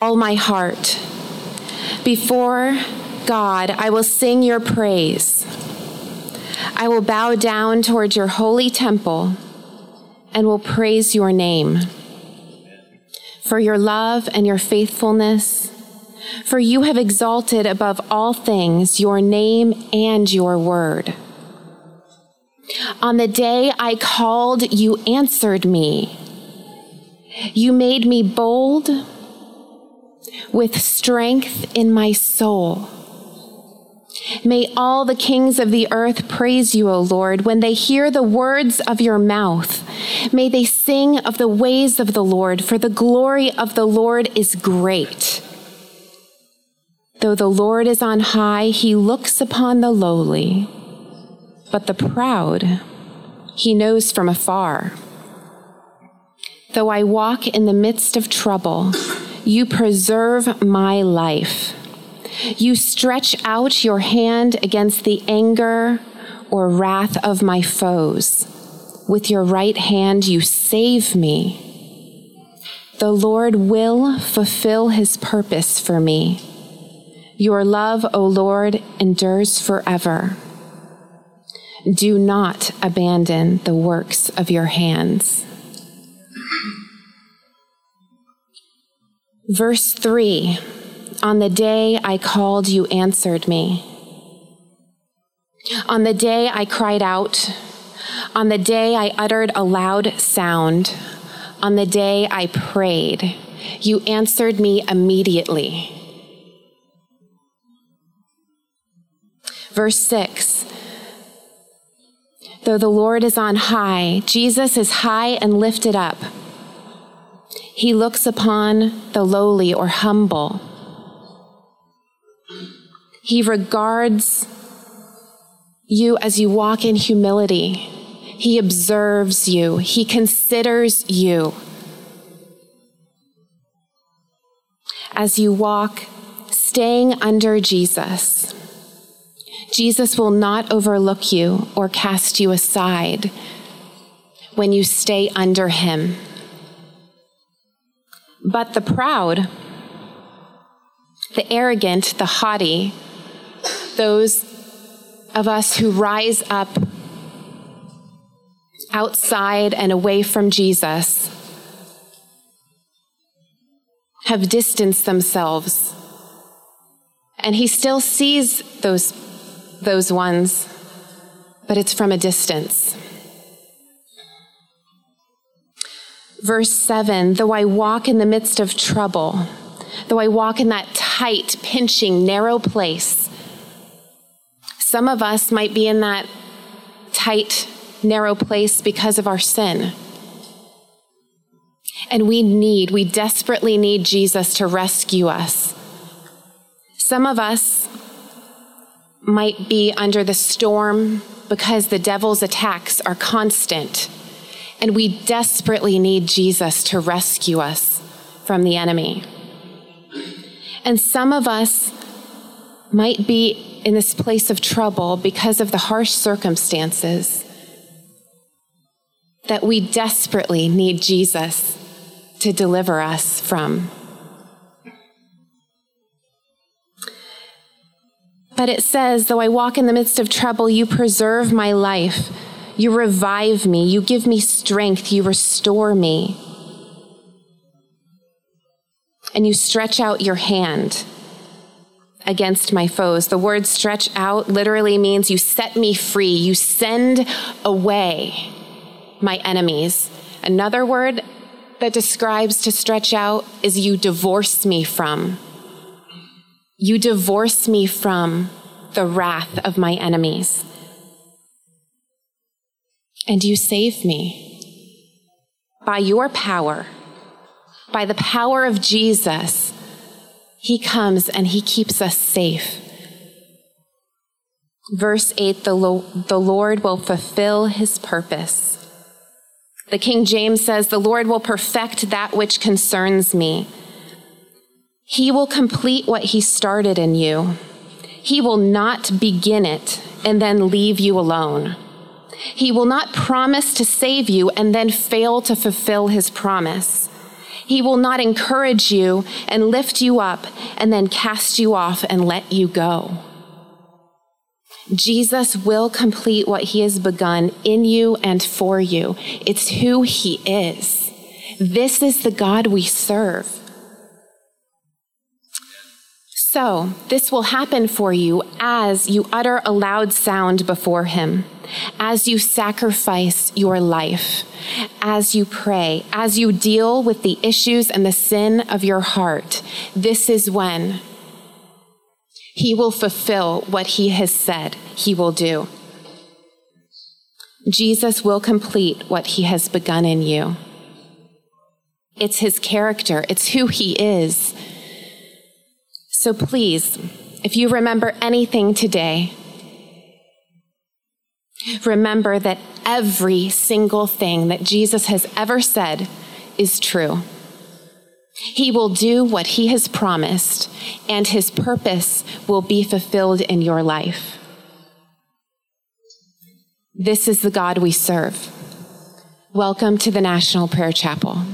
all my heart. Before God, I will sing your praise. I will bow down towards your holy temple and will praise your name for your love and your faithfulness. For you have exalted above all things your name and your word. On the day I called, you answered me. You made me bold with strength in my soul. May all the kings of the earth praise you, O Lord, when they hear the words of your mouth. May they sing of the ways of the Lord, for the glory of the Lord is great. Though the Lord is on high, he looks upon the lowly, but the proud he knows from afar. Though I walk in the midst of trouble, you preserve my life. You stretch out your hand against the anger or wrath of my foes. With your right hand, you save me. The Lord will fulfill his purpose for me. Your love, O Lord, endures forever. Do not abandon the works of your hands. Verse 3 On the day I called, you answered me. On the day I cried out, on the day I uttered a loud sound, on the day I prayed, you answered me immediately. Verse 6 Though the Lord is on high, Jesus is high and lifted up. He looks upon the lowly or humble. He regards you as you walk in humility. He observes you. He considers you. As you walk, staying under Jesus, Jesus will not overlook you or cast you aside when you stay under him. But the proud, the arrogant, the haughty, those of us who rise up outside and away from Jesus have distanced themselves. And he still sees those, those ones, but it's from a distance. Verse 7 Though I walk in the midst of trouble, though I walk in that tight, pinching, narrow place, some of us might be in that tight, narrow place because of our sin. And we need, we desperately need Jesus to rescue us. Some of us might be under the storm because the devil's attacks are constant and we desperately need Jesus to rescue us from the enemy. And some of us might be in this place of trouble because of the harsh circumstances that we desperately need Jesus to deliver us from. But it says, though I walk in the midst of trouble, you preserve my life. You revive me. You give me strength. You restore me. And you stretch out your hand against my foes. The word stretch out literally means you set me free. You send away my enemies. Another word that describes to stretch out is you divorce me from. You divorce me from the wrath of my enemies and you save me. By your power, by the power of Jesus, he comes and he keeps us safe. Verse 8 the, Lo- the Lord will fulfill his purpose. The King James says, The Lord will perfect that which concerns me. He will complete what he started in you. He will not begin it and then leave you alone. He will not promise to save you and then fail to fulfill his promise. He will not encourage you and lift you up and then cast you off and let you go. Jesus will complete what he has begun in you and for you. It's who he is. This is the God we serve. So, this will happen for you as you utter a loud sound before Him, as you sacrifice your life, as you pray, as you deal with the issues and the sin of your heart. This is when He will fulfill what He has said He will do. Jesus will complete what He has begun in you. It's His character, it's who He is. So please, if you remember anything today, remember that every single thing that Jesus has ever said is true. He will do what he has promised, and his purpose will be fulfilled in your life. This is the God we serve. Welcome to the National Prayer Chapel.